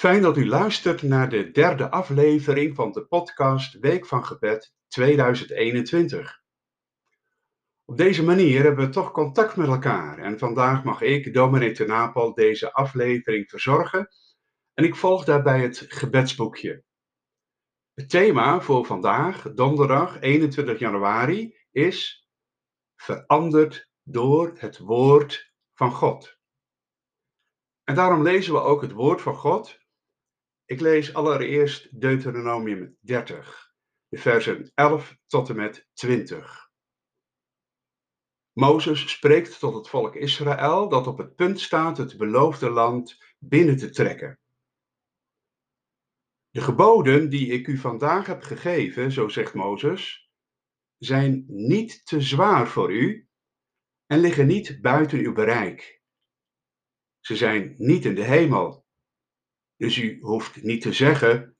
Fijn dat u luistert naar de derde aflevering van de podcast Week van Gebed 2021. Op deze manier hebben we toch contact met elkaar en vandaag mag ik, Dominee te Napel, deze aflevering verzorgen en ik volg daarbij het gebedsboekje. Het thema voor vandaag, donderdag 21 januari, is Veranderd door het woord van God. En daarom lezen we ook het woord van God ik lees allereerst Deuteronomium 30, de versen 11 tot en met 20. Mozes spreekt tot het volk Israël dat op het punt staat het beloofde land binnen te trekken. De geboden die ik u vandaag heb gegeven, zo zegt Mozes, zijn niet te zwaar voor u en liggen niet buiten uw bereik. Ze zijn niet in de hemel dus u hoeft niet te zeggen,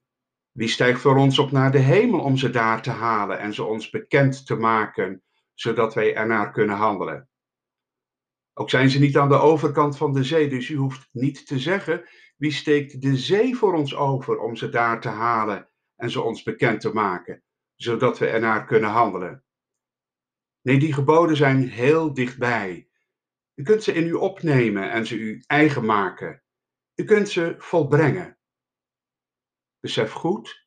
wie stijgt voor ons op naar de hemel om ze daar te halen en ze ons bekend te maken, zodat wij ernaar kunnen handelen. Ook zijn ze niet aan de overkant van de zee, dus u hoeft niet te zeggen, wie steekt de zee voor ons over om ze daar te halen en ze ons bekend te maken, zodat we ernaar kunnen handelen. Nee, die geboden zijn heel dichtbij. U kunt ze in u opnemen en ze u eigen maken. U kunt ze volbrengen. Besef goed,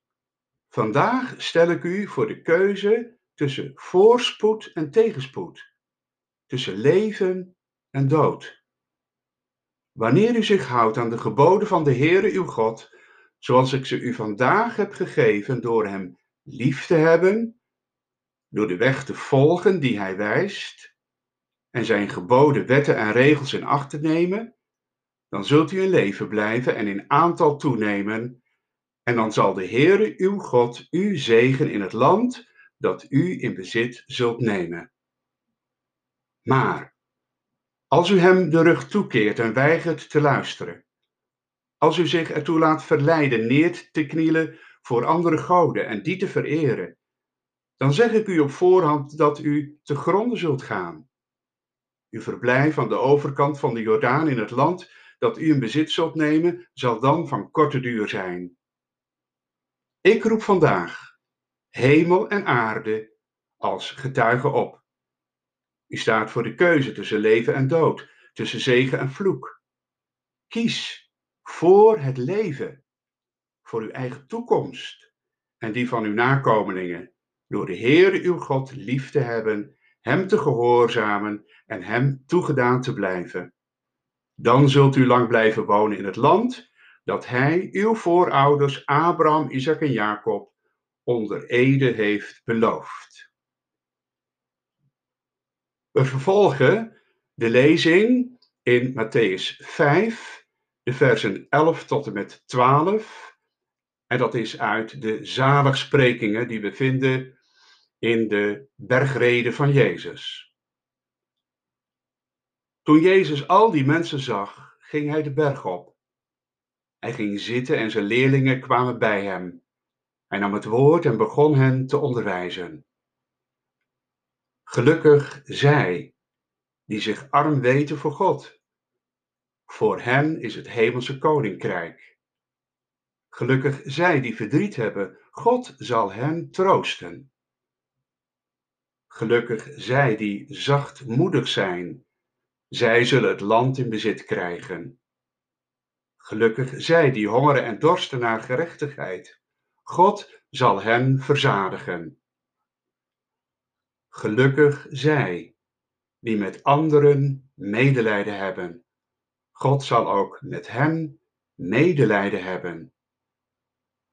vandaag stel ik u voor de keuze tussen voorspoed en tegenspoed, tussen leven en dood. Wanneer u zich houdt aan de geboden van de Heere uw God, zoals ik ze u vandaag heb gegeven door Hem lief te hebben, door de weg te volgen die Hij wijst, en Zijn geboden, wetten en regels in acht te nemen, dan zult u in leven blijven en in aantal toenemen. En dan zal de Heere uw God u zegen in het land dat u in bezit zult nemen. Maar als u hem de rug toekeert en weigert te luisteren, als u zich ertoe laat verleiden neer te knielen voor andere goden en die te vereren, dan zeg ik u op voorhand dat u te gronden zult gaan. Uw verblijf aan de overkant van de Jordaan in het land dat u in bezit zult nemen, zal dan van korte duur zijn. Ik roep vandaag hemel en aarde als getuigen op. U staat voor de keuze tussen leven en dood, tussen zegen en vloek. Kies voor het leven, voor uw eigen toekomst en die van uw nakomelingen, door de Heere uw God lief te hebben, Hem te gehoorzamen en Hem toegedaan te blijven. Dan zult u lang blijven wonen in het land dat hij uw voorouders Abraham, Isaac en Jacob onder ede heeft beloofd. We vervolgen de lezing in Matthäus 5, de versen 11 tot en met 12. En dat is uit de zaligsprekingen die we vinden in de bergrede van Jezus. Toen Jezus al die mensen zag, ging hij de berg op. Hij ging zitten en zijn leerlingen kwamen bij hem. Hij nam het woord en begon hen te onderwijzen. Gelukkig zij die zich arm weten voor God. Voor hen is het hemelse koninkrijk. Gelukkig zij die verdriet hebben, God zal hen troosten. Gelukkig zij die zachtmoedig zijn, zij zullen het land in bezit krijgen. Gelukkig zij die hongeren en dorsten naar gerechtigheid. God zal hen verzadigen. Gelukkig zij die met anderen medelijden hebben. God zal ook met hen medelijden hebben.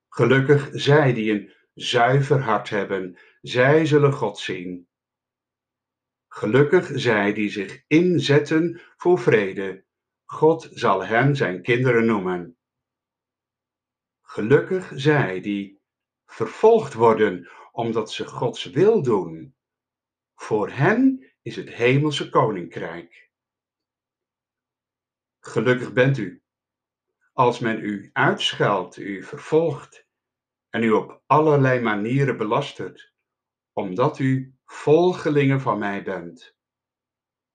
Gelukkig zij die een zuiver hart hebben, zij zullen God zien. Gelukkig zij die zich inzetten voor vrede. God zal hen zijn kinderen noemen. Gelukkig zij die vervolgd worden omdat ze Gods wil doen. Voor hen is het hemelse koninkrijk. Gelukkig bent u als men u uitscheldt, u vervolgt en u op allerlei manieren belastert, omdat u volgelingen van mij bent.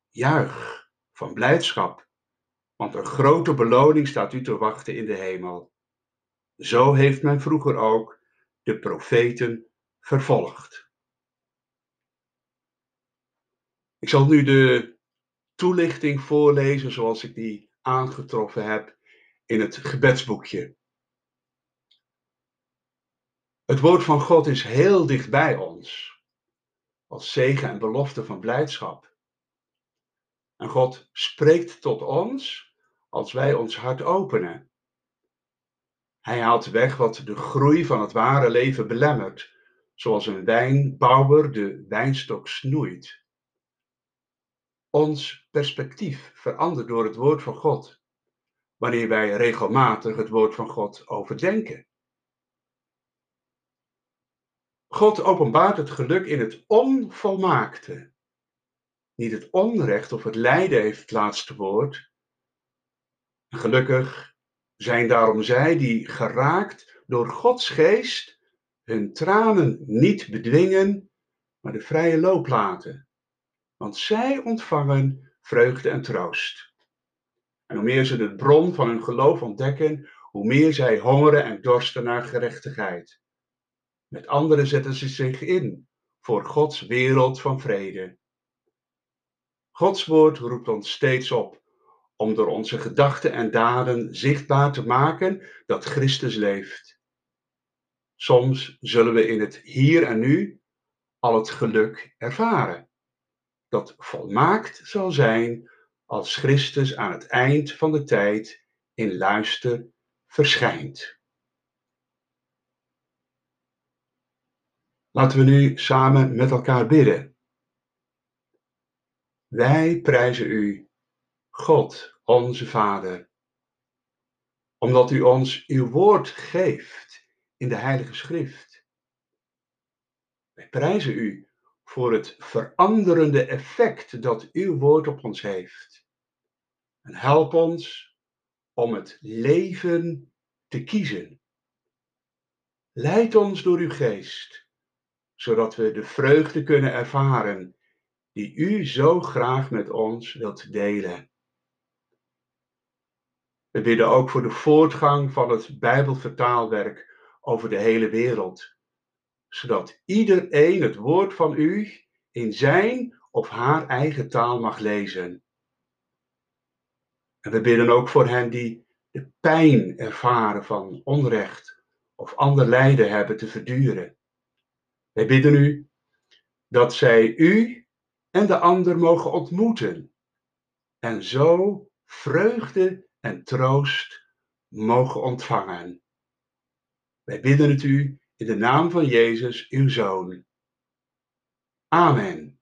Juich van blijdschap, want een grote beloning staat u te wachten in de hemel. Zo heeft men vroeger ook de profeten vervolgd. Ik zal nu de toelichting voorlezen zoals ik die aangetroffen heb in het gebedsboekje. Het woord van God is heel dicht bij ons, als zegen en belofte van blijdschap. En God spreekt tot ons als wij ons hart openen. Hij haalt weg wat de groei van het ware leven belemmert, zoals een wijnbouwer de wijnstok snoeit. Ons perspectief verandert door het woord van God, wanneer wij regelmatig het woord van God overdenken. God openbaart het geluk in het onvolmaakte. Niet het onrecht of het lijden heeft het laatste woord. Gelukkig zijn daarom zij die geraakt door Gods geest hun tranen niet bedwingen, maar de vrije loop laten. Want zij ontvangen vreugde en troost. En hoe meer ze de bron van hun geloof ontdekken, hoe meer zij hongeren en dorsten naar gerechtigheid. Met anderen zetten ze zich in voor Gods wereld van vrede. Gods woord roept ons steeds op om door onze gedachten en daden zichtbaar te maken dat Christus leeft. Soms zullen we in het hier en nu al het geluk ervaren, dat volmaakt zal zijn als Christus aan het eind van de tijd in luister verschijnt. Laten we nu samen met elkaar bidden. Wij prijzen u, God, onze Vader, omdat u ons uw woord geeft in de Heilige Schrift. Wij prijzen u voor het veranderende effect dat uw woord op ons heeft. En help ons om het leven te kiezen. Leid ons door uw geest zodat we de vreugde kunnen ervaren die u zo graag met ons wilt delen. We bidden ook voor de voortgang van het Bijbelvertaalwerk over de hele wereld, zodat iedereen het woord van u in zijn of haar eigen taal mag lezen. En we bidden ook voor hen die de pijn ervaren van onrecht of ander lijden hebben te verduren. Wij bidden u dat zij u en de ander mogen ontmoeten en zo vreugde en troost mogen ontvangen. Wij bidden het u in de naam van Jezus, uw Zoon. Amen.